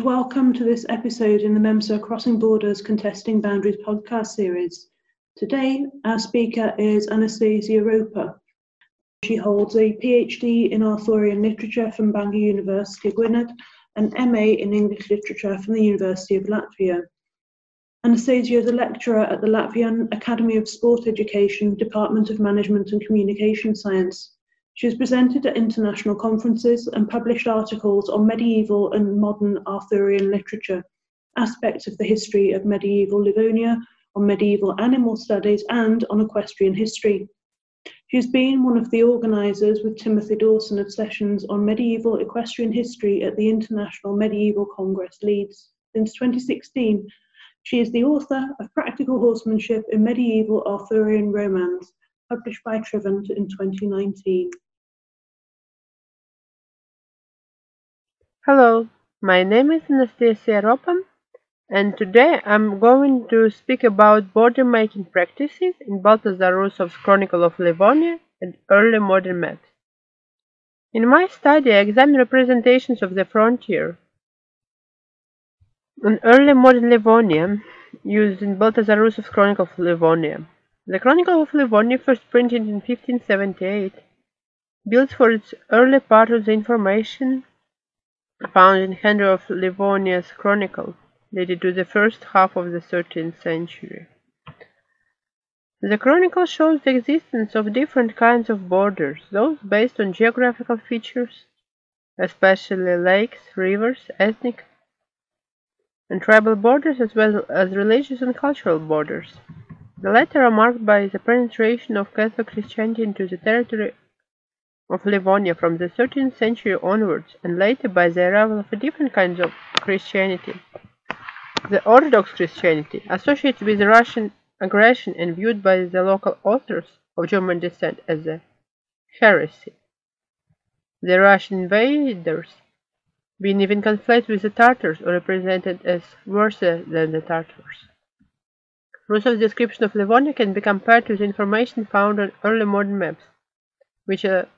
And welcome to this episode in the MEMSA Crossing Borders Contesting Boundaries podcast series. Today, our speaker is Anastasia Ropa. She holds a PhD in Arthurian Literature from Bangor University, Gwynedd, and MA in English Literature from the University of Latvia. Anastasia is a lecturer at the Latvian Academy of Sport Education, Department of Management and Communication Science. She has presented at international conferences and published articles on medieval and modern Arthurian literature, aspects of the history of medieval Livonia, on medieval animal studies, and on equestrian history. She has been one of the organisers with Timothy Dawson of sessions on medieval equestrian history at the International Medieval Congress Leeds. Since 2016, she is the author of Practical Horsemanship in Medieval Arthurian Romance, published by Trivent in 2019. Hello, my name is Anastasia Ropa, and today I'm going to speak about border making practices in Baltazar Rusov's Chronicle of Livonia and early modern maps. In my study, I examine representations of the frontier and early modern Livonia used in Baltazar Rusov's Chronicle of Livonia. The Chronicle of Livonia, first printed in 1578, builds for its early part of the information found in Henry of Livonia's Chronicle, dated to the first half of the thirteenth century. The chronicle shows the existence of different kinds of borders, those based on geographical features, especially lakes, rivers, ethnic and tribal borders, as well as religious and cultural borders. The latter are marked by the penetration of Catholic Christianity into the territory of Livonia from the 13th century onwards, and later by the arrival of different kinds of Christianity. The Orthodox Christianity, associated with Russian aggression and viewed by the local authors of German descent as a heresy. The Russian invaders being even conflated with the Tartars or represented as worse than the Tartars. Rusov's description of Livonia can be compared to the information found on early modern maps, which are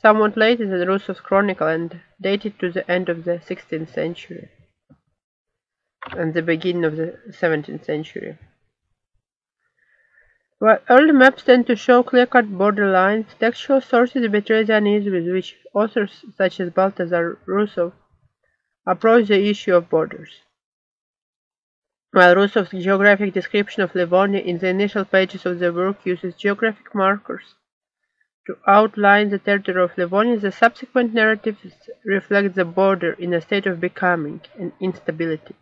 somewhat later than Rusov's chronicle and dated to the end of the 16th century and the beginning of the 17th century. While early maps tend to show clear-cut border lines, textual sources betray the unease with which authors such as Baltazar Rusov approach the issue of borders. While Rusov's geographic description of Livonia in the initial pages of the work uses geographic markers to outline the territory of Livonia, the subsequent narratives reflect the border in a state of becoming and instability.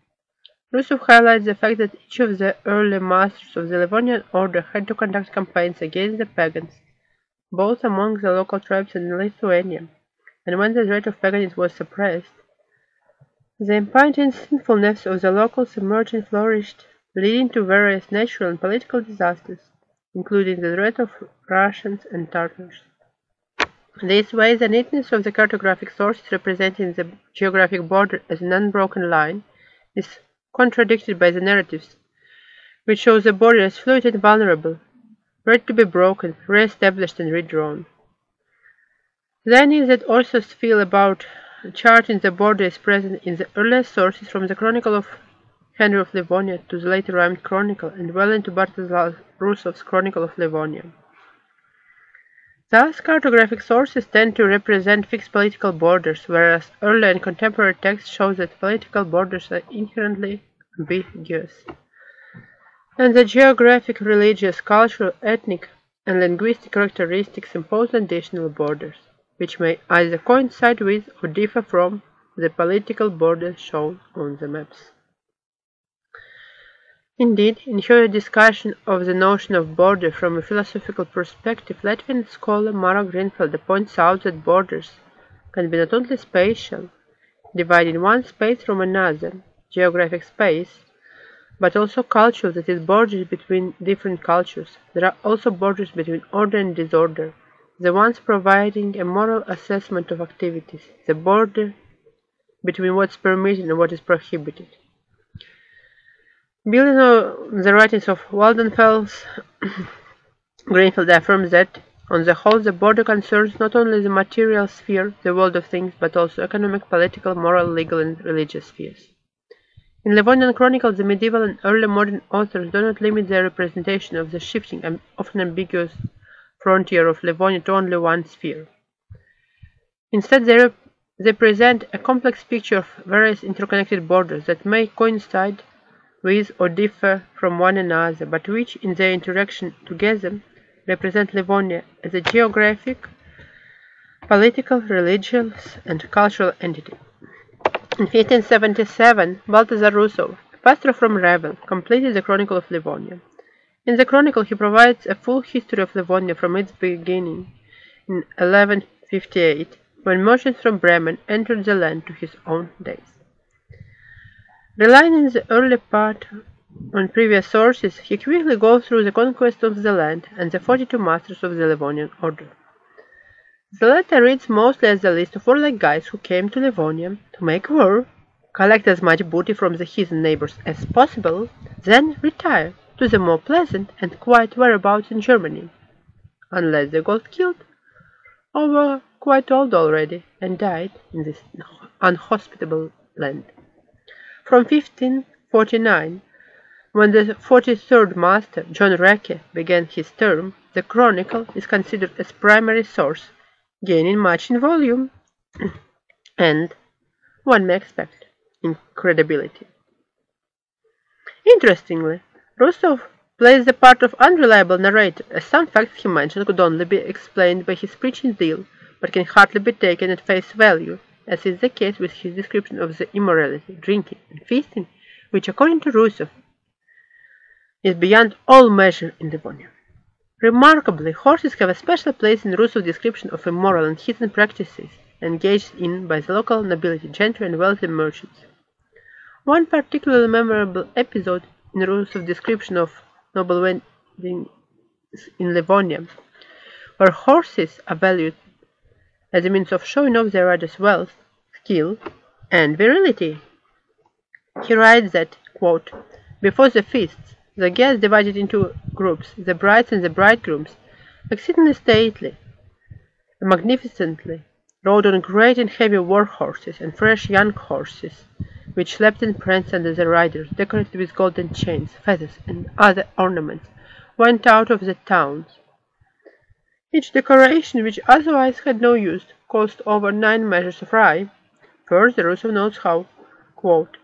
Rusov highlights the fact that each of the early masters of the Livonian order had to conduct campaigns against the pagans, both among the local tribes and in Lithuania, and when the threat of paganism was suppressed, the impending sinfulness of the emerged and flourished, leading to various natural and political disasters including the threat of Russians and Tartars. This way, the neatness of the cartographic sources representing the geographic border as an unbroken line is contradicted by the narratives, which show the border as fluid and vulnerable, ready to be broken, re-established and redrawn. Then unease that authors feel about charting the border is present in the earliest sources from the Chronicle of Henry of Livonia to the later rhymed chronicle and well into Bartolomeo Rusov's Chronicle of Livonia. Thus, cartographic sources tend to represent fixed political borders, whereas early and contemporary texts show that political borders are inherently ambiguous. And the geographic, religious, cultural, ethnic, and linguistic characteristics impose additional borders, which may either coincide with or differ from the political borders shown on the maps. Indeed, in her discussion of the notion of border from a philosophical perspective, Latvian scholar Mara Grinfelde points out that borders can be not only spatial, dividing one space from another, geographic space, but also cultural, that is, borders between different cultures. There are also borders between order and disorder, the ones providing a moral assessment of activities, the border between what's permitted and what is prohibited. Building on the writings of Waldenfels, Grinfelde affirms that On the whole, the border concerns not only the material sphere, the world of things, but also economic, political, moral, legal, and religious spheres. In Livonian Chronicles, the medieval and early modern authors do not limit their representation of the shifting and often ambiguous frontier of Livonia to only one sphere. Instead, they, they present a complex picture of various interconnected borders that may coincide with or differ from one another, but which, in their interaction together, represent Livonia as a geographic, political, religious, and cultural entity. In 1577, Balthazar Rusov, a pastor from Revel, completed the Chronicle of Livonia. In the Chronicle, he provides a full history of Livonia from its beginning in 1158, when merchants from Bremen entered the land to his own days. Relying in the early part on previous sources, he quickly goes through the conquest of the land and the 42 masters of the Livonian order. The letter reads mostly as a list of warlike guys who came to Livonia to make war, collect as much booty from the heathen neighbors as possible, then retire to the more pleasant and quiet whereabouts in Germany, unless they got killed or were quite old already and died in this unhospitable land. From 1549 when the 43rd master, John Recke, began his term, the chronicle is considered as primary source, gaining much in volume and, one may expect, in credibility. Interestingly, Rusov plays the part of unreliable narrator, as some facts he mentioned could only be explained by his preaching zeal, but can hardly be taken at face value, as is the case with his description of the immorality, drinking, and feasting, which, according to Rusov, is beyond all measure in Livonia. Remarkably, horses have a special place in Rusov's description of immoral and heathen practices engaged in by the local nobility, gentry, and wealthy merchants. One particularly memorable episode in Rusov's description of noble weddings in Livonia, where horses are valued as a means of showing off their riders' wealth, skill, and virility. He writes that, quote, before the feasts, the guests divided into groups, the brides and the bridegrooms, exceedingly stately and magnificently, rode on great and heavy war horses and fresh young horses, which slept and pranced under the riders, decorated with golden chains, feathers, and other ornaments, went out of the towns. Each decoration, which otherwise had no use, cost over nine measures of rye. Further, Rusov notes how, quote,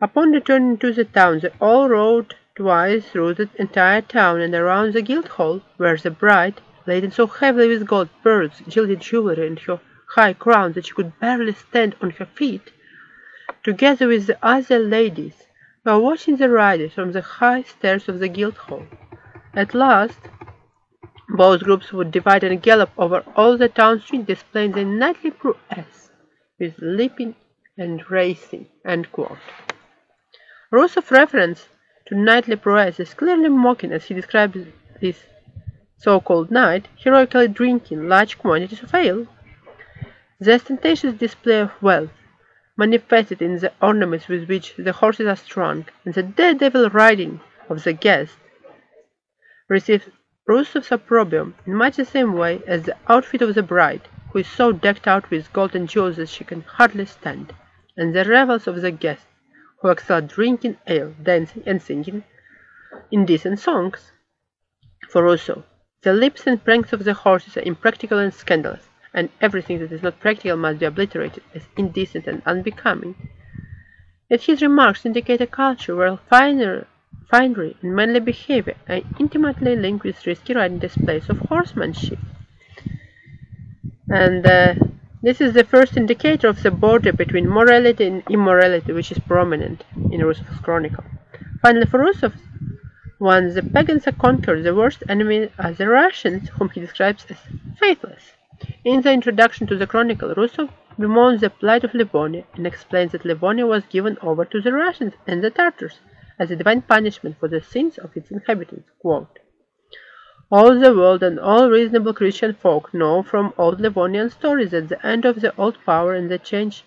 Upon returning to the town, they all rode twice through the entire town and around the Guildhall, where the bride, laden so heavily with gold, pearls, gilded jewelry, and her high crown that she could barely stand on her feet, together with the other ladies, were watching the riders from the high stairs of the Guildhall. At last, both groups would divide and gallop over all the town street, displaying their knightly prowess with leaping and racing. Rusov's reference to knightly prowess is clearly mocking as he describes this so-called knight heroically drinking large quantities of ale. The ostentatious display of wealth, manifested in the ornaments with which the horses are strung, and the daredevil riding of the guest, receives Rusov's opprobrium in much the same way as the outfit of the bride, who is so decked out with gold and jewels that she can hardly stand, and the revels of the guest, who excel drinking ale, dancing, and singing indecent songs. For Rusov, the leaps and pranks of the horses are impractical and scandalous, and everything that is not practical must be obliterated as indecent and unbecoming. Yet his remarks indicate a culture where finer, finery and manly behavior are intimately linked with risky riding displays of horsemanship. And uh, this is the first indicator of the border between morality and immorality which is prominent in Rusov's chronicle. Finally, for Rusov, once the pagans are conquered, the worst enemy are the Russians, whom he describes as faithless. In the introduction to the chronicle, Rusov bemoans the plight of Livonia and explains that Livonia was given over to the Russians and the Tartars as a divine punishment for the sins of its inhabitants. Quote, all the world and all reasonable Christian folk know from old Livonian stories that the end of the old power and the change,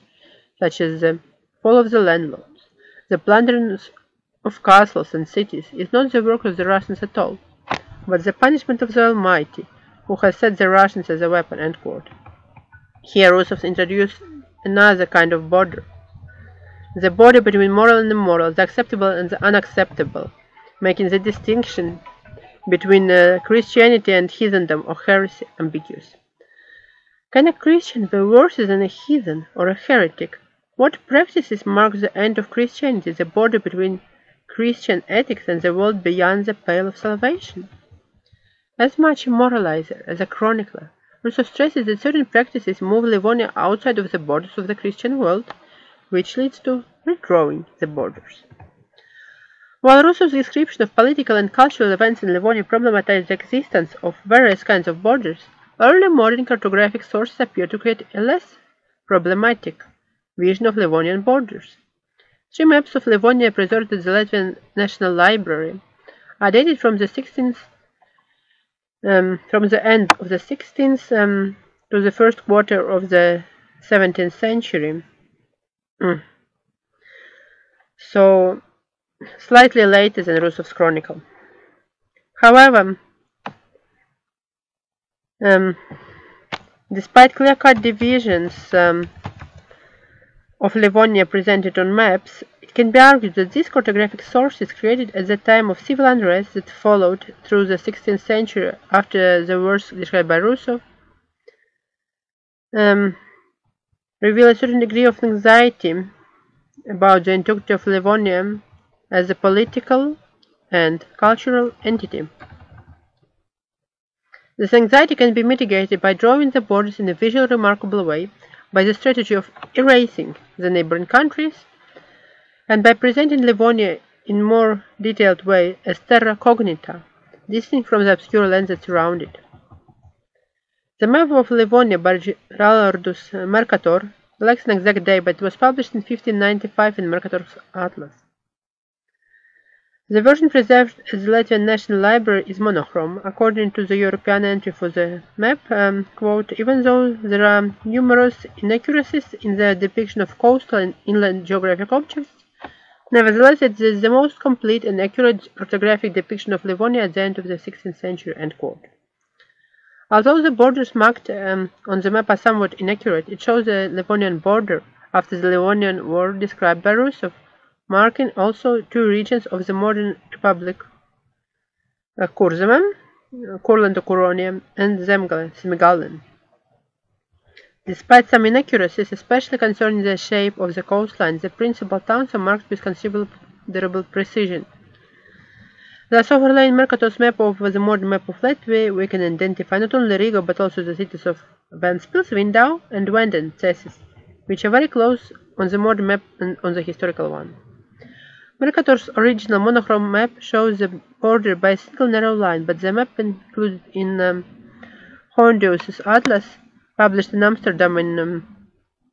such as the fall of the landlords, the plundering of castles and cities, is not the work of the Russians at all, but the punishment of the Almighty, who has set the Russians as a weapon. End quote. Here Rusov introduced another kind of border. The border between moral and immoral, the acceptable and the unacceptable, making the distinction between uh, Christianity and heathendom or heresy ambiguous. Can a Christian be worse than a heathen or a heretic? What practices mark the end of Christianity, the border between Christian ethics and the world beyond the pale of salvation? As much a moralizer as a chronicler, Rusov stresses that certain practices move Livonia outside of the borders of the Christian world, which leads to redrawing the borders. While Rusov's description of political and cultural events in Livonia problematized the existence of various kinds of borders, early modern cartographic sources appear to create a less problematic vision of Livonian borders. Three maps of Livonia preserved at the Latvian National Library are dated from the 16th, um, from the end of the 16th um, to the first quarter of the 17th century. Mm. So, slightly later than Rusov's chronicle. However, um, despite clear-cut divisions um, of Livonia presented on maps, it can be argued that these cartographic sources created at the time of civil unrest that followed through the 16th century after the wars described by Rusov um, reveal a certain degree of anxiety about the integrity of Livonia as a political and cultural entity. This anxiety can be mitigated by drawing the borders in a visually remarkable way, by the strategy of erasing the neighboring countries, and by presenting Livonia in more detailed way as terra cognita, distinct from the obscure lands that surround it. The map of Livonia by Gerardus Mercator lacks an exact date, but was published in 1595 in Mercator's Atlas. The version preserved at the Latvian National Library is monochrome. According to the Europeana entry for the map, um, quote, even though there are numerous inaccuracies in the depiction of coastal and inland geographic objects, nevertheless it is the most complete and accurate cartographic depiction of Livonia at the end of the 16th century. Although the borders marked um, on the map are somewhat inaccurate, it shows the Livonian border after the Livonian War described by Rusov, marking also two regions of the modern republic, uh, Kurzeme, Kurland Kuronia, and Zemgale, Semigalen. Despite some inaccuracies, especially concerning the shape of the coastline, the principal towns are marked with considerable precision. Thus, overlaying Mercator's map over the modern map of Latvia, we can identify not only Riga but also the cities of Ventspils, Vindau, and Wenden, Cesis, which are very close on the modern map and on the historical one. Mercator's original monochrome map shows the border by a single narrow line, but the map included in um, Hondius's Atlas, published in Amsterdam in um,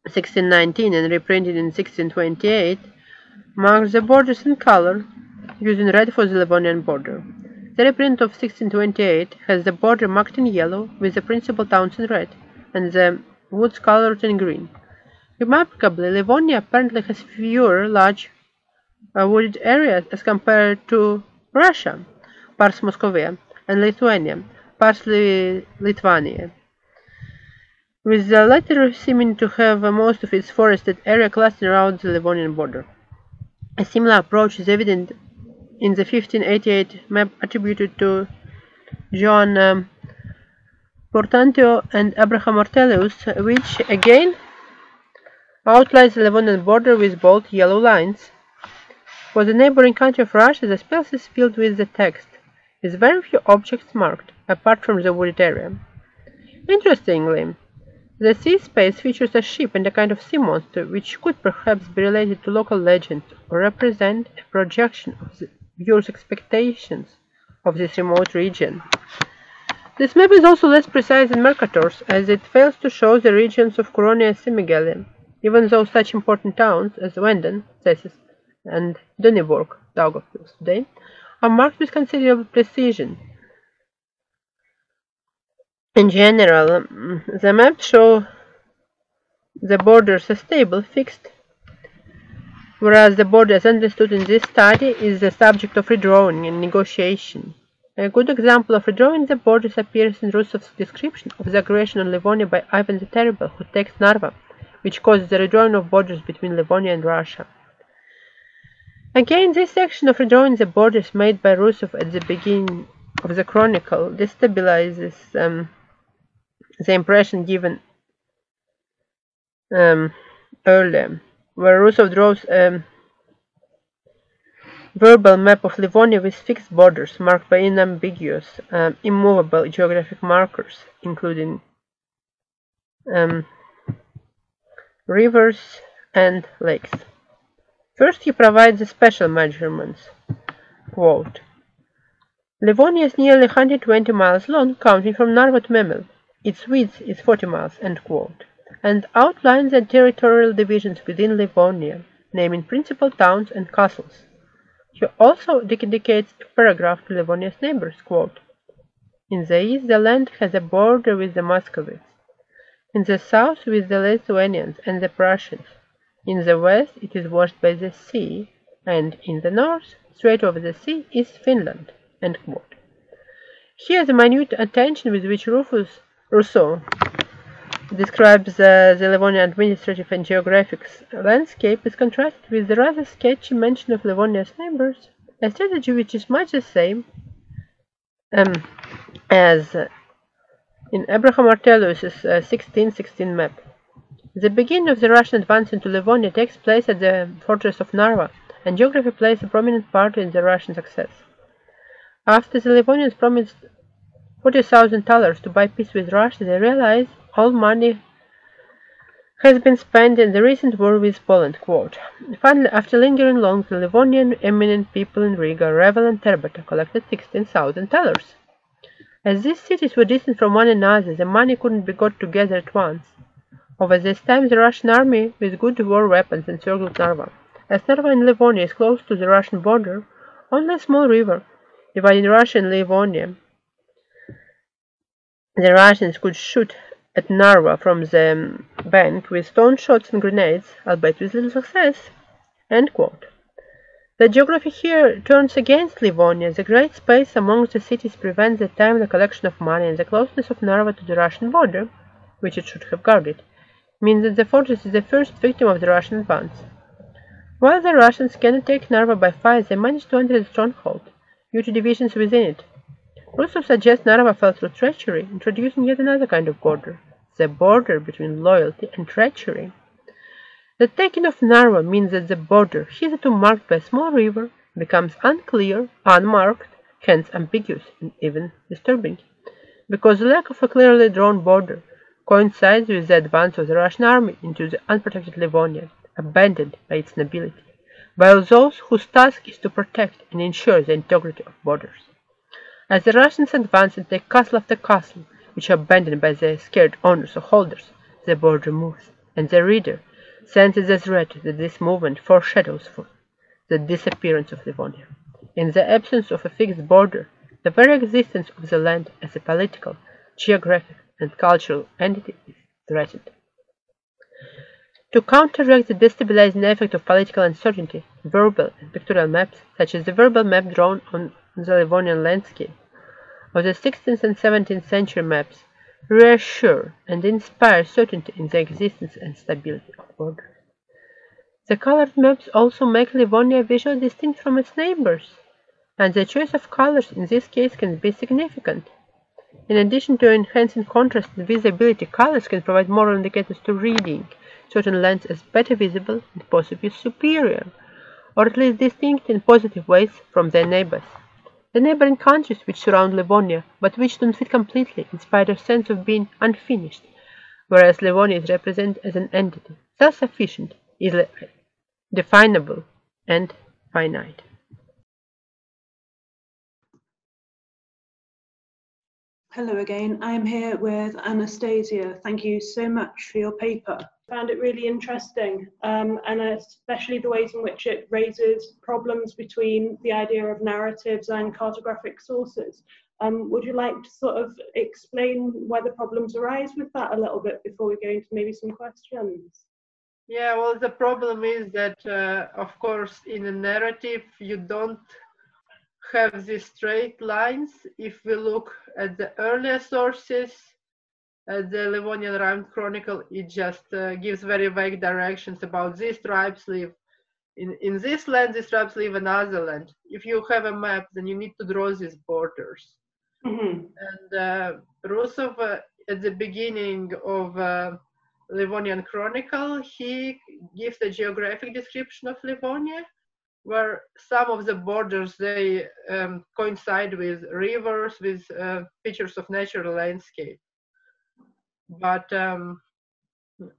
1619 and reprinted in 1628, marks the borders in color, using red for the Livonian border. The reprint of 1628 has the border marked in yellow with the principal towns in red and the woods colored in green. Remarkably, Livonia apparently has fewer large uh, wooded areas as compared to Russia, Pars Moscovia, and Lithuania, Pars Lithuania, with the latter seeming to have most of its forested area clustered around the Livonian border. A similar approach is evident in the 1588 map attributed to John um, Portantio and Abraham Ortelius, which again outlines the Livonian border with bold yellow lines. For the neighboring country of Russia, the space is filled with the text, with very few objects marked, apart from the wooded area. Interestingly, the sea space features a ship and a kind of sea monster, which could perhaps be related to local legends or represent a projection of the viewer's expectations of this remote region. This map is also less precise than Mercator's, as it fails to show the regions of Kuronia and Semigale, even though such important towns as Wenden, Cesis, and Duniborg, Daugavpils today, are marked with considerable precision. In general, the maps show the borders as stable, fixed, whereas the border as understood in this study is the subject of redrawing and negotiation, A good example of redrawing the borders appears in Rusov's description of the aggression on Livonia by Ivan the Terrible, who takes Narva, which causes the redrawing of borders between Livonia and Russia. Again, this section of redrawing the borders made by Rusov at the beginning of the chronicle destabilizes um, the impression given um, earlier, where Rusov draws a verbal map of Livonia with fixed borders marked by unambiguous, um, immovable geographic markers, including um, rivers and lakes. First, he provides the special measurements. Quote, Livonia is nearly 120 miles long, counting from Narva to Memel. Its width is 40 miles, and outlines the territorial divisions within Livonia, naming principal towns and castles. He also dedicates a paragraph to Livonia's neighbors, quote, In the east the land has a border with the Muscovites, in the south with the Lithuanians and the Prussians, in the west it is washed by the sea, and in the north, straight over the sea, is Finland. Here the minute attention with which Rufus Rusov describes uh, the Livonian administrative and geographic landscape is contrasted with the rather sketchy mention of Livonia's neighbors, a strategy which is much the same um, as in Abraham Ortelius's uh, 1616 map. The beginning of the Russian advance into Livonia takes place at the fortress of Narva, and geography plays a prominent part in the Russian success. After the Livonians promised 40,000 thalers to buy peace with Russia, they realize all money has been spent in the recent war with Poland. Quote, Finally, after lingering long, the Livonian eminent people in Riga, Revel, and Terbata collected 16,000 thalers. As these cities were distant from one another, the money couldn't be got together at once. Over this time, the Russian army, with good war weapons, encircled Narva. As Narva in Livonia is close to the Russian border, only a small river, dividing Russia and Livonia, the Russians could shoot at Narva from the um, bank with stone shots and grenades, albeit with little success. The geography here turns against Livonia. The great space amongst the cities prevents the timely collection of money, and the closeness of Narva to the Russian border, which it should have guarded, means that the fortress is the first victim of the Russian advance. While the Russians cannot take Narva by fire, they manage to enter the stronghold, due to divisions within it. Rusov suggests Narva fell through treachery, introducing yet another kind of border, the border between loyalty and treachery. The taking of Narva means that the border, hitherto marked by a small river, becomes unclear, unmarked, hence ambiguous and even disturbing, because the lack of a clearly drawn border coincides with the advance of the Russian army into the unprotected Livonia, abandoned by its nobility, by those whose task is to protect and ensure the integrity of borders. As the Russians advance and take castle after castle, which are abandoned by their scared owners or holders, the border moves, and the reader senses the threat that this movement foreshadows for the disappearance of Livonia. In the absence of a fixed border, the very existence of the land as a political, geographic, and cultural entity is threatened. To counteract the destabilizing effect of political uncertainty, verbal and pictorial maps, such as the verbal map drawn on the Livonian landscape, or the 16th and 17th century maps, reassure and inspire certainty in the existence and stability of borders. The colored maps also make Livonia visually distinct from its neighbors, and the choice of colors in this case can be significant. In addition to enhancing contrast and visibility, colors can provide moral indicators to reading certain lands as better visible and possibly superior, or at least distinct in positive ways from their neighbors. The neighboring countries which surround Livonia, but which don't fit completely, inspire a sense of being unfinished, whereas Livonia is represented as an entity, self-sufficient, easily definable, and finite. Hello again. I am here with Anastasia. Thank you so much for your paper found it really interesting, um, and especially the ways in which it raises problems between the idea of narratives and cartographic sources. Um, would you like to sort of explain why the problems arise with that a little bit before we go into maybe some questions? Yeah, well, the problem is that, uh, of course, in a narrative, you don't have these straight lines. If we look at the earlier sources, uh, the Livonian Rhyme Chronicle, it just uh, gives very vague directions about these tribes live in, in this land, these tribes live in other land. If you have a map, then you need to draw these borders. Mm-hmm. And uh, Rusov, uh, at the beginning of uh, Livonian Chronicle, he gives a geographic description of Livonia, where some of the borders they um, coincide with rivers, with uh, features of natural landscape. But um,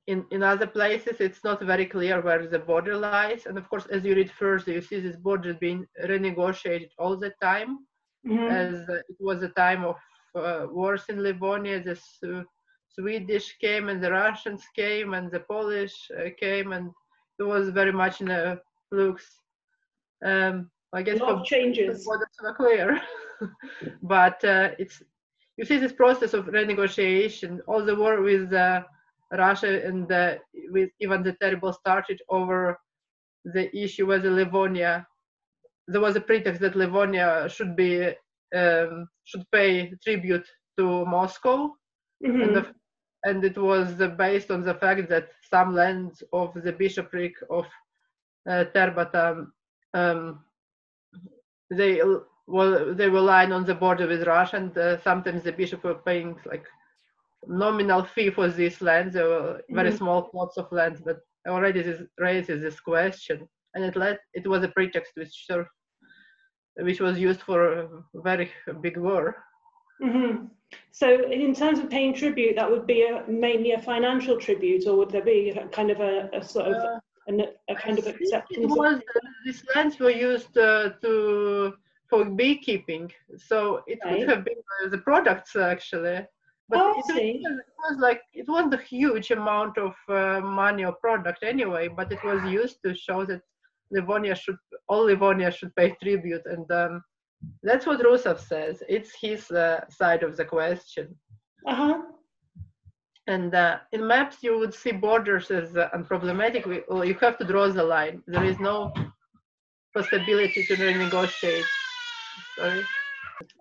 in, in other places, it's not very clear where the border lies. And of course, as you read further, you see this border being renegotiated all the time, mm-hmm. as it was a time of uh, wars in Livonia. The uh, Swedish came and the Russians came and the Polish uh, came, and it was very much in a flux. Um, I guess a lot of changes. Borders were clear, but uh, it's you see this process of renegotiation. All the war with uh, Russia and the, with Ivan the Terrible started over the issue whether Livonia, there was a pretext that Livonia should be um, should pay tribute to Moscow, mm-hmm. and, the, and, it was based on the fact that some lands of the bishopric of uh, Terbata, um, they well they were lying on the border with Russia, and uh, sometimes the bishop were paying like nominal fee for these lands. There were very mm-hmm. small plots of land, but already this raises this question, and it led it was a pretext which of, which was used for a very big war. Mm-hmm. So, in terms of paying tribute, that would be a, mainly a financial tribute, or would there be a kind of a, a sort of uh, a, a, kind of acceptance? It was, uh, these lands were used uh, to for beekeeping, so it right. would have been uh, the products actually. But oh, it, was, it, was like it wasn't a huge amount of uh, money or product anyway but it was used to show that livonia should all livonia should pay tribute. And um, that's what rusov says. It's his uh, side of the question. Uh-huh. and uh, in maps you would see borders as uh, unproblematic. Well, you have to draw the line. There is no possibility to renegotiate sorry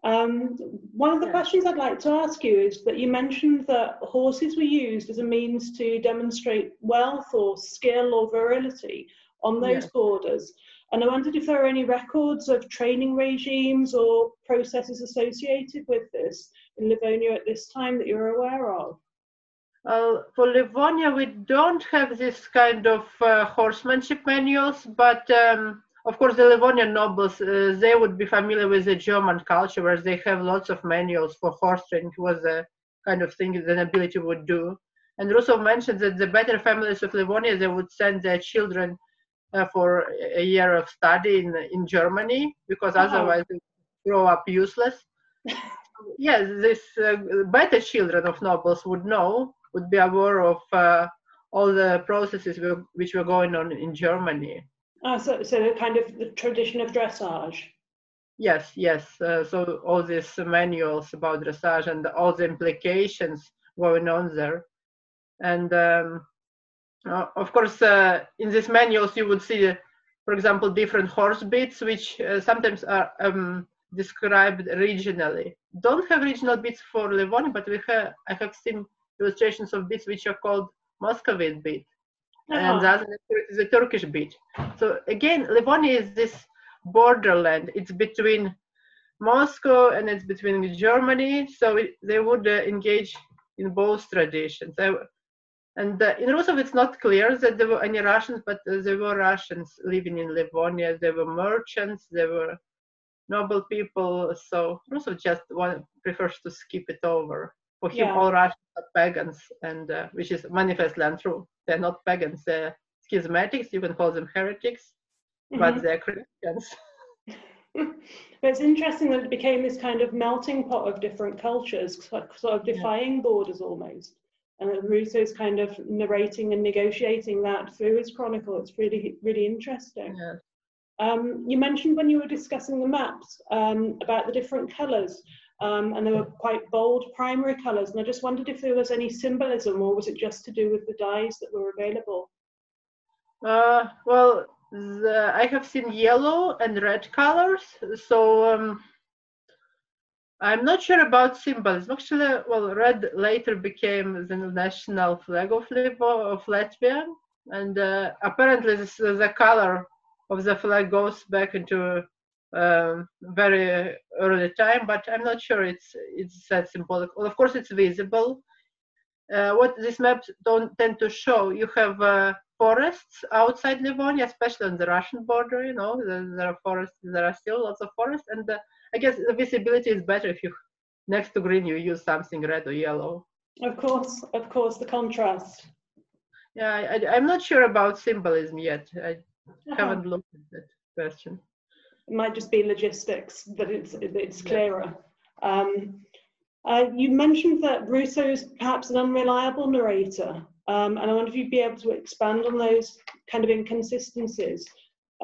um, one of the questions I'd like to ask you is that you mentioned that horses were used as a means to demonstrate wealth or skill or virility on those yeah. borders. And I wondered if there are any records of training regimes or processes associated with this in Livonia at this time that you're aware of. Uh, for Livonia, we don't have this kind of uh, horsemanship manuals, but um, of course, the Livonian nobles, uh, they would be familiar with the German culture where they have lots of manuals for horse training. Was a kind of thing the nobility would do. And Rusov mentioned that the better families of Livonia, they would send their children uh, for a year of study in, in Germany because oh. otherwise they grow up useless. yes, these uh, better children of nobles would know, would be aware of uh, all the processes which were going on in Germany. Ah, so, so kind of the tradition of dressage. Yes, yes. Uh, so all these manuals about dressage and all the implications going on there. And um, uh, of course, uh, in these manuals, you would see, for example, different horse bits, which uh, sometimes are um, described regionally. Don't have regional bits for Livonia, but we have, I have seen illustrations of bits which are called Muscovite bit and the other is a Turkish beach. So again, Livonia is this borderland. It's between Moscow and it's between Germany. So it, they would uh, engage in both traditions. and uh, in Rusov, it's not clear that there were any Russians, but uh, there were Russians living in Livonia. There were merchants. There were noble people. So Rusov just one, prefers to skip it over. For him, yeah. all Russians are pagans, and uh, which is manifestly untrue. They're not pagans. They're schismatics. You can call them heretics, mm-hmm. but they're Christians. it's interesting that it became this kind of melting pot of different cultures, sort of defying yeah. borders almost. And Rusov's kind of narrating and negotiating that through his chronicle. It's really, really interesting. Yeah. Um, you mentioned when you were discussing the maps um, about the different colours um, and they were quite bold primary colours. And I just wondered if there was any symbolism, or was it just to do with the dyes that were available? Uh, well, the, I have seen yellow and red colors. So um, I'm not sure about symbolism. Actually, well, red later became the national flag of, Latvia, and uh, apparently this, the color of the flag goes back into um, very early time, but I'm not sure it's it's that symbolic. Well, of course, it's visible. Uh, what these maps don't tend to show, you have uh, forests outside Livonia, especially on the Russian border. You know, there, there are forests. There are still lots of forests, and uh, I guess the visibility is better if you next to green you use something red or yellow. Of course, of course, the contrast. Yeah, I, am not sure about symbolism yet. I uh-huh. haven't looked at that question. It might just be logistics that it's it's clearer. Um, uh, you mentioned that Rusov is perhaps an unreliable narrator, um, and I wonder if you'd be able to expand on those kind of inconsistencies,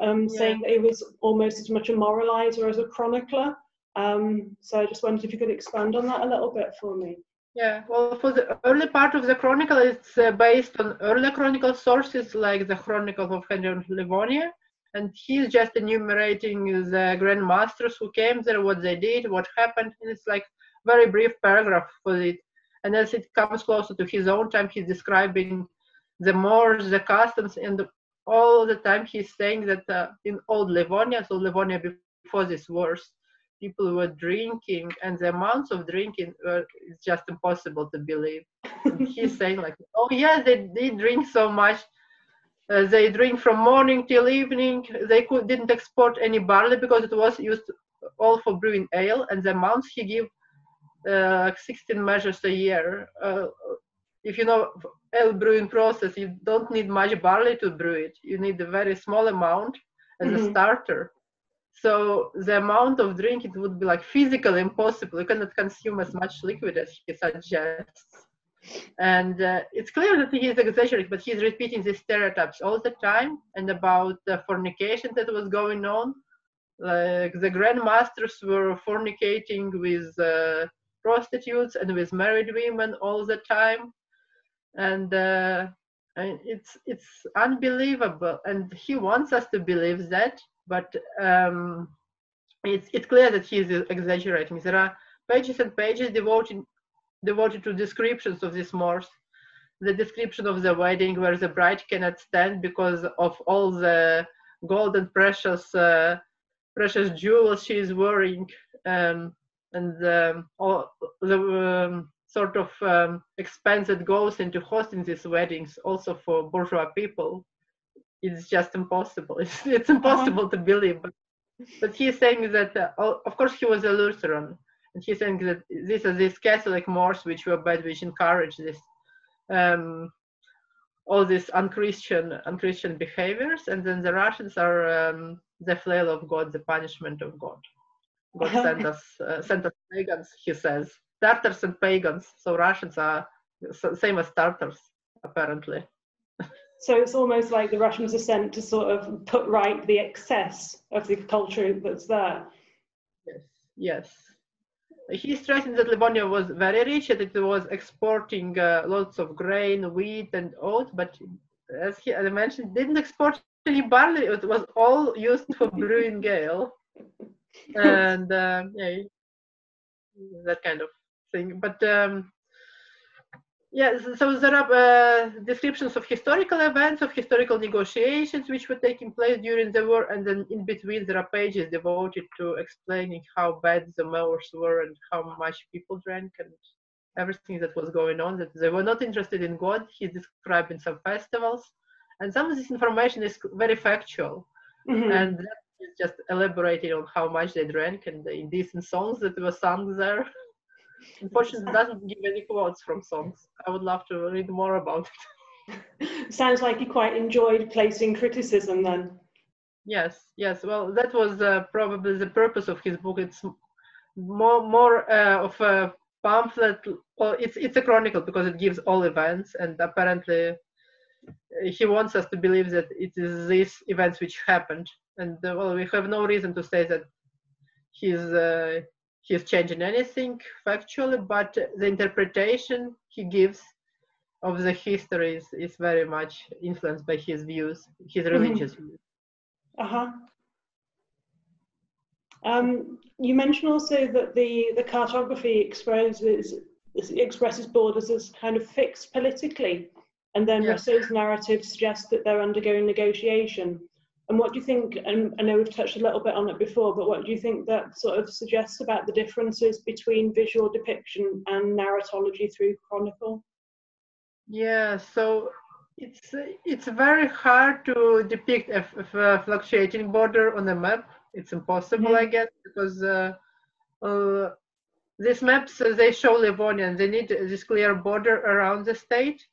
um, yeah. saying that he was almost as much a moralizer as a chronicler. Um, so I just wondered if you could expand on that a little bit for me. Yeah, well, for the early part of the chronicle, it's uh, based on early chronicle sources like the Chronicle of Henry of Livonia, and he's just enumerating the Grand Masters who came there, what they did, what happened, and it's like very brief paragraph for it. And as it comes closer to his own time, he's describing the mores, the customs, and the, all the time he's saying that uh, in old Livonia, so Livonia before this wars, people were drinking, and the amounts of drinking were it's just impossible to believe. He's saying like, oh yeah, they did drink so much uh, they drink from morning till evening. They could, didn't export any barley because it was used all for brewing ale, and the amounts he gave uh, 16 measures a year. Uh, if you know ale brewing process, you don't need much barley to brew it. You need a very small amount as mm-hmm. a starter. So the amount of drink it would be like physically impossible. You cannot consume as much liquid as he suggests. And uh, it's clear that he is exaggerating, but he's repeating these stereotypes all the time and about the fornication that was going on. Like the grandmasters were fornicating with uh, prostitutes and with married women all the time. And uh, it's it's unbelievable. And he wants us to believe that, but um, it's it's clear that he's exaggerating. There are pages and pages devoted devoted to descriptions of these mores. The description of the wedding where the bride cannot stand because of all the gold and precious uh, precious jewels she is wearing, um, and um, all the um, sort of um, expense that goes into hosting these weddings, also for bourgeois people. It's just impossible. It's, it's impossible uh-huh. to believe. But, but he's saying that, uh, of course, he was a Lutheran, and he thinks that these are these Catholic Moors which were bad, which encourage this um, all these unchristian unchristian behaviors, and then the Russians are um, the flail of God, the punishment of God. God sent us uh, sent us pagans, he says, Tartars and pagans. So Russians are same as Tartars, apparently. So it's almost like the Russians are sent to sort of put right the excess of the culture that's there. Yes, yes he stressed that Livonia was very rich and it was exporting uh, lots of grain, wheat, and oats, but as, he, as I mentioned, didn't export any barley. It was all used for brewing ale, and uh, yeah, that kind of thing. But um, yeah, so there are uh, descriptions of historical events, of historical negotiations which were taking place during the war, and then in between there are pages devoted to explaining how bad the mores were and how much people drank and everything that was going on. That they were not interested in God. He described in some festivals, and some of this information is very factual, mm-hmm. and that is just elaborating on how much they drank and the indecent songs that were sung there. Unfortunately, it doesn't give any quotes from songs. I would love to read more about it. Sounds like you quite enjoyed placing criticism then. Yes, yes. Well, that was uh, probably the purpose of his book. It's more more uh, of a pamphlet. Well, it's it's a chronicle because it gives all events, and apparently he wants us to believe that it is these events which happened. And uh, well, we have no reason to say that he's uh, he's changing anything factually, but the interpretation he gives of the history is, is very much influenced by his views, his mm-hmm. religious mm-hmm. views. Uh huh. Um, you mentioned also that the, the cartography exposes expresses borders as kind of fixed politically, and then Yes. Rusov's narrative suggests that they're undergoing negotiation. And what do you think? And I know we've touched a little bit on it before, but what do you think that sort of suggests about the differences between visual depiction and narratology through chronicle? Yeah, so it's it's very hard to depict a, fluctuating border on a map. It's impossible, I guess, because uh, uh, these maps uh, they show Livonia and they need this clear border around the state.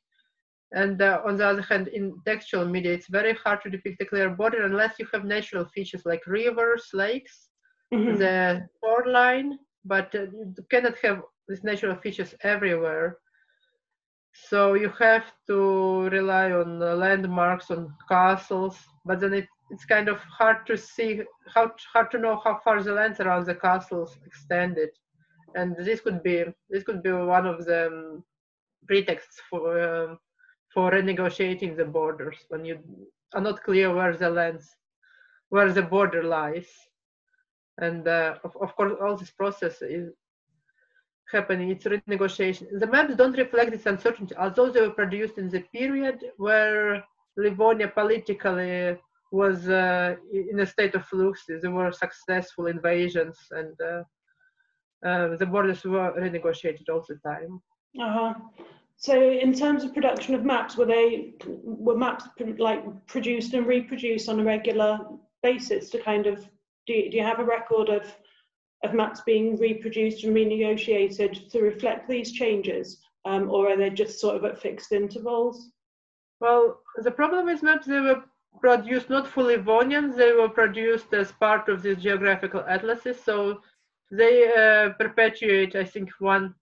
And uh, on the other hand, in textual media, it's very hard to depict a clear border unless you have natural features like rivers, lakes, Mhm. the shoreline, but uh, you cannot have these natural features everywhere. So you have to rely on uh, landmarks, on castles, but then it, it's kind of hard to see how hard to know how far the lands around the castles extended, and this could be this could be one of the um, pretexts for um, for renegotiating the borders when you are not clear where the lands where the border lies. And uh, of, of course all this process is happening. It's renegotiation. The maps don't reflect this uncertainty although they were produced in the period where livonia politically was uh, in a state of flux. There were successful invasions and uh, uh, the borders were renegotiated all the time. Uh-huh. So in terms of production of maps, were they were maps like produced and reproduced on a regular basis to kind of do you, do you have a record of of maps being reproduced and renegotiated to reflect these changes, um, or are they just sort of at fixed intervals? Well, the problem is maps, they were produced not fully Livonians, they were produced as part of these geographical atlases. So they uh, perpetuate, I think, one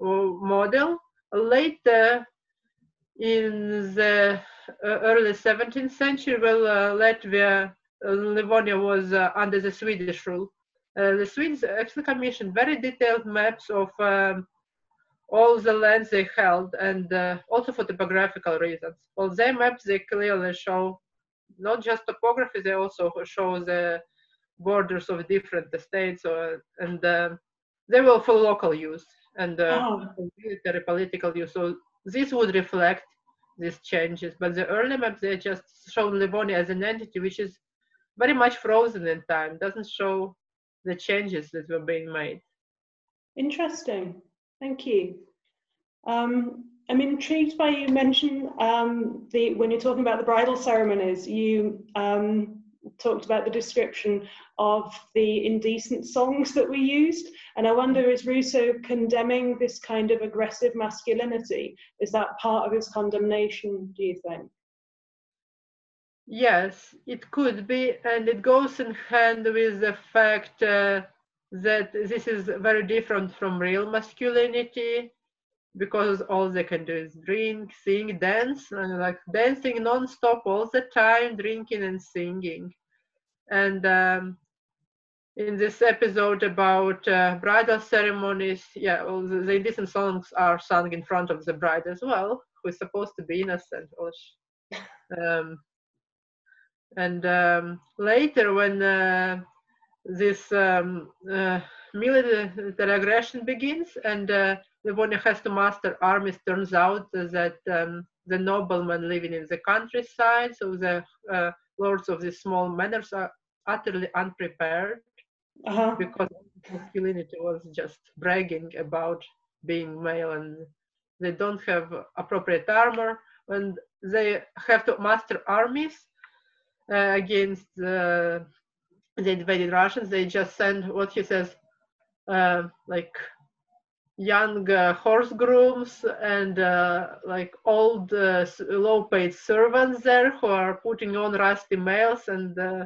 uh, model. Later, in the uh, early 17th century, well, uh, Latvia, uh, Livonia was uh, under the Swedish rule. Uh, the Swedes actually commissioned very detailed maps of um, all the lands they held and uh, also for topographical reasons. Well, their maps, they clearly show not just topography, they also show the borders of different states or, and they were for local use and uh, Oh. military political use. So this would reflect these changes. But the early maps, they just show Livonia as an entity which is very much frozen in time, doesn't show the changes that were being made. Interesting. Thank you. Um, I'm intrigued by you mention um, the when you're talking about the bridal ceremonies, you um, talked about the description of the indecent songs that we used, and I wonder is Rusov condemning this kind of aggressive masculinity? Is that part of his condemnation? Do you think? Yes, it could be, and it goes in hand with the fact uh, that this is very different from real masculinity because all they can do is drink, sing, dance, and like dancing non-stop all the time, drinking and singing. And um, in this episode about uh, bridal ceremonies, yeah, well, the, the indecent songs are sung in front of the bride as well, who is supposed to be innocent. Um, and um, later, when uh, this um, uh, military aggression begins and uh, Livonia has to master armies, turns out that um, the noblemen living in the countryside, so the uh, lords of these small manors are utterly unprepared Uh-huh. because masculinity was just bragging about being male and they don't have appropriate armor and they have to master armies uh, against the, the invaded Russians. They just send what he says, uh, like young uh, horse grooms and uh, like old uh, low-paid servants there who are putting on rusty mails and uh,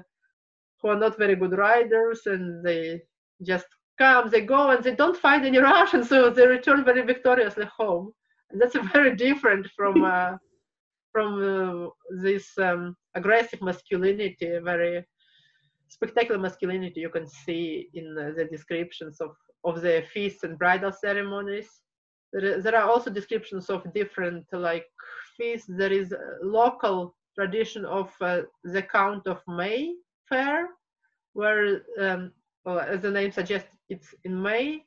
who are not very good riders and they just come, they go, and they don't find any Russians, so they return very victoriously home. And that's very different from uh, from uh, this um, aggressive masculinity, very spectacular masculinity you can see in the descriptions of of the feasts and bridal ceremonies. There, are also descriptions of different like feasts. There is a local tradition of uh, the Count of May, fair, where, um, well, as the name suggests, it's in May,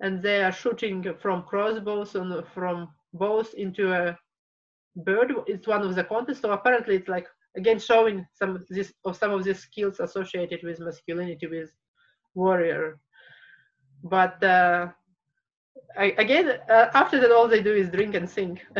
and they are shooting from crossbows and from bows into a bird. It's one of the contests. So apparently, it's like again showing some of this of some of these skills associated with masculinity with warrior. But uh, I, again, uh, after that, all they do is drink and sing.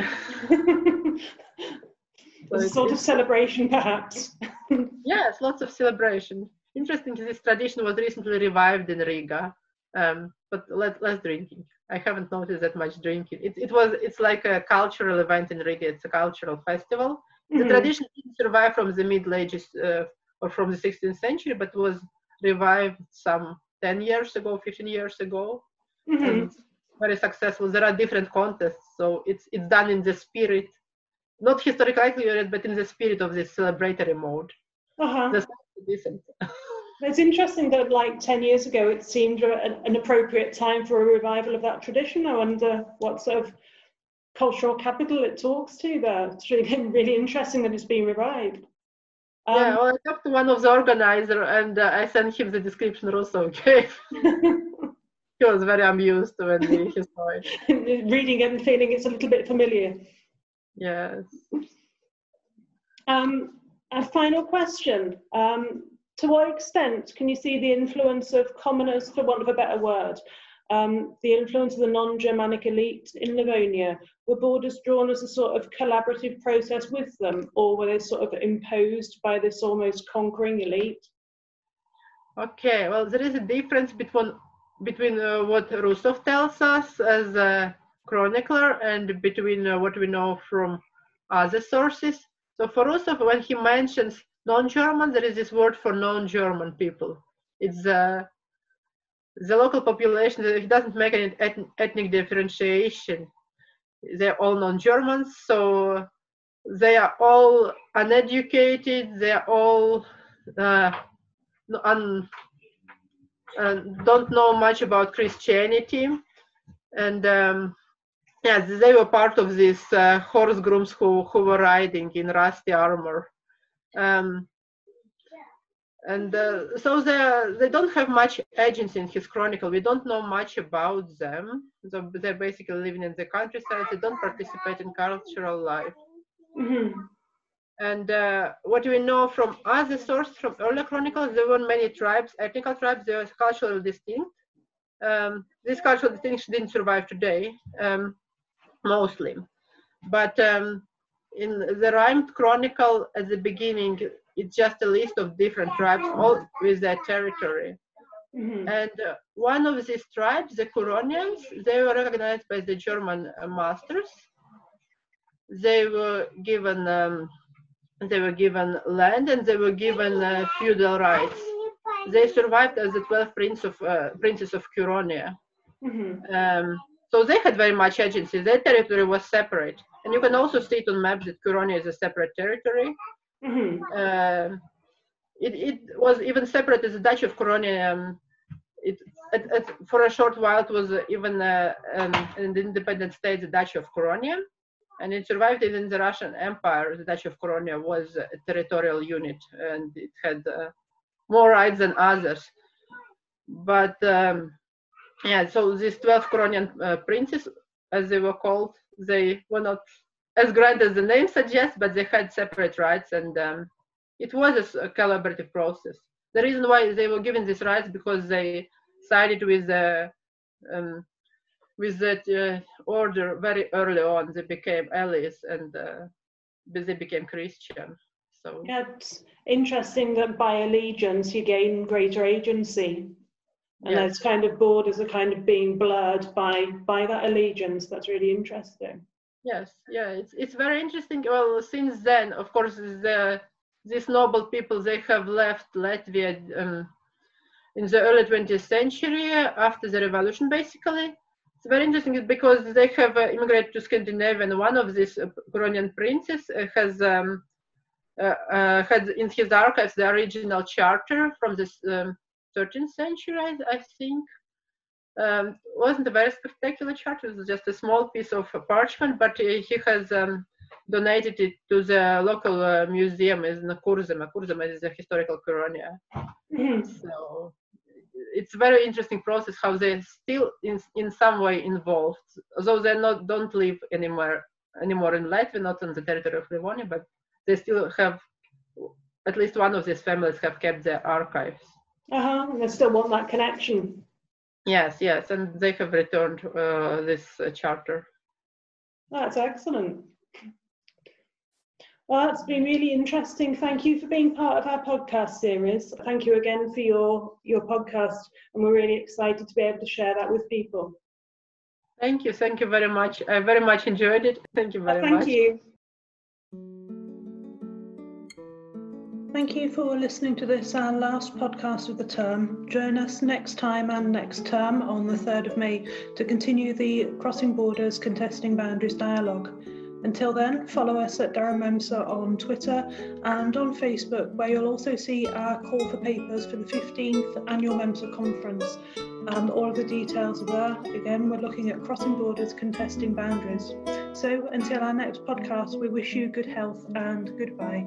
so a sort of celebration, perhaps. yes, lots of celebration. Interesting, this tradition was recently revived in Riga, um, but less, less drinking. I haven't noticed that much drinking. It, it was, it's like a cultural event in Riga. It's a cultural festival. The mm-hmm. tradition didn't survive from the Middle Ages uh, or from the 16th century, but was revived some 10 years ago, 15 years ago. Mm-hmm. very successful. There are different contests, so it's it's done in the spirit, not historically accurate, but in the spirit of this celebratory mode. Uh-huh. That's decent. It's interesting that, like 10 years ago, it seemed an appropriate time for a revival of that tradition. I wonder what sort of cultural capital it talks to there. It's really, really interesting that it's being revived. Um, yeah, well, I talked to one of the organizer and uh, I sent him the description also gave. he was very amused when he, he saw it. Reading it and feeling it's a little bit familiar. Yes. Um, a final question. Um, to what extent can you see the influence of commoners, for want of a better word, um, the influence of the non-Germanic elite in Livonia? Were borders drawn as a sort of collaborative process with them, or were they sort of imposed by this almost conquering elite? Okay, well, there is a difference between between uh, what Rusov tells us as a chronicler and between uh, what we know from other sources. So for Rusov, when he mentions non-German, there is this word for non-German people. It's uh, the local population, he doesn't make any ethnic differentiation. They're all non-Germans, so they are all uneducated, they're all uh, un, uh, don't know much about Christianity. And um, yes, they were part of these uh, horse grooms who, who were riding in rusty armor. Um, and uh, so they they don't have much agency in his chronicle. We don't know much about them. So they're basically living in the countryside. They don't participate in cultural life. Mm-hmm. And uh, what we know from other sources, from earlier chronicles, there were many tribes, ethnical tribes. They were culturally distinct. Um, this cultural distinction didn't survive today, um, mostly. But um, in the rhymed chronicle at the beginning, it's just a list of different tribes, all with their territory. Mm-hmm. And uh, one of these tribes, the Curonians, they were recognized by the German uh, masters. They were given um, they were given land and they were given uh, feudal rights. They survived as the 12 prince of, uh, princes of Curonia. Mm-hmm. Um, so they had very much agency. Their territory was separate. And you can also see it on maps that Curonia is a separate territory. Mm-hmm. Uh, it, it was even separate as the Duchy of Curonia. Um, it, it, it, for a short while, it was even uh, um, an independent state, the Duchy of Curonia and it survived in the Russian Empire. The Duchy of Curonia was a territorial unit and it had uh, more rights than others. But um, yeah, so these 12 Curonian uh, princes, as they were called, they were not as grand as the name suggests, but they had separate rights and um, it was a, a, collaborative process. The reason why they were given these rights because they sided with the um, with that uh, order very early on. They became allies and uh, they became christian so. Yeah it's interesting that by allegiance you gain greater agency. And yes. those kind of borders are kind of being blurred by by that allegiance. That's really interesting yes yeah it's it's very interesting well since then of course the these noble people they have left latvia um, in the early 20th century after the revolution basically it's very interesting because they have uh, immigrated to Scandinavia, and one of these uh, princes uh, has um, uh, uh, had in his archives the original charter from the um, 13th century, I, I think. Um, wasn't a very spectacular charter. It was just a small piece of parchment, but he has um, donated it to the local uh, museum in Kurzeme. Kurzeme is a historical Curonia. So it's a very interesting process how they're still in, in some way involved, although they not don't live anymore anymore in Latvia, not on the territory of Livonia, but they still have at least one of these families have kept their archives. Uh-huh. And they still want that connection. Yes, yes, and they have returned uh, this uh, charter. That's excellent. Well, that's been really interesting. Thank you for being part of our podcast series. Thank you again for your your podcast, and we're really excited to be able to share that with people. Thank you, thank you very much. I very much enjoyed it. Thank you very Thank much. you. Thank you for listening to this, our last podcast of the term. Join us next time and next term on the 3rd of May to continue the Crossing Borders Contesting Boundaries dialogue. Until then, follow us at MEMSA on Twitter and on Facebook, where you'll also see our call for papers for the 15th annual MEMSA conference. And all of the details there. Again, we're looking at crossing borders, contesting boundaries. So until our next podcast, we wish you good health and goodbye.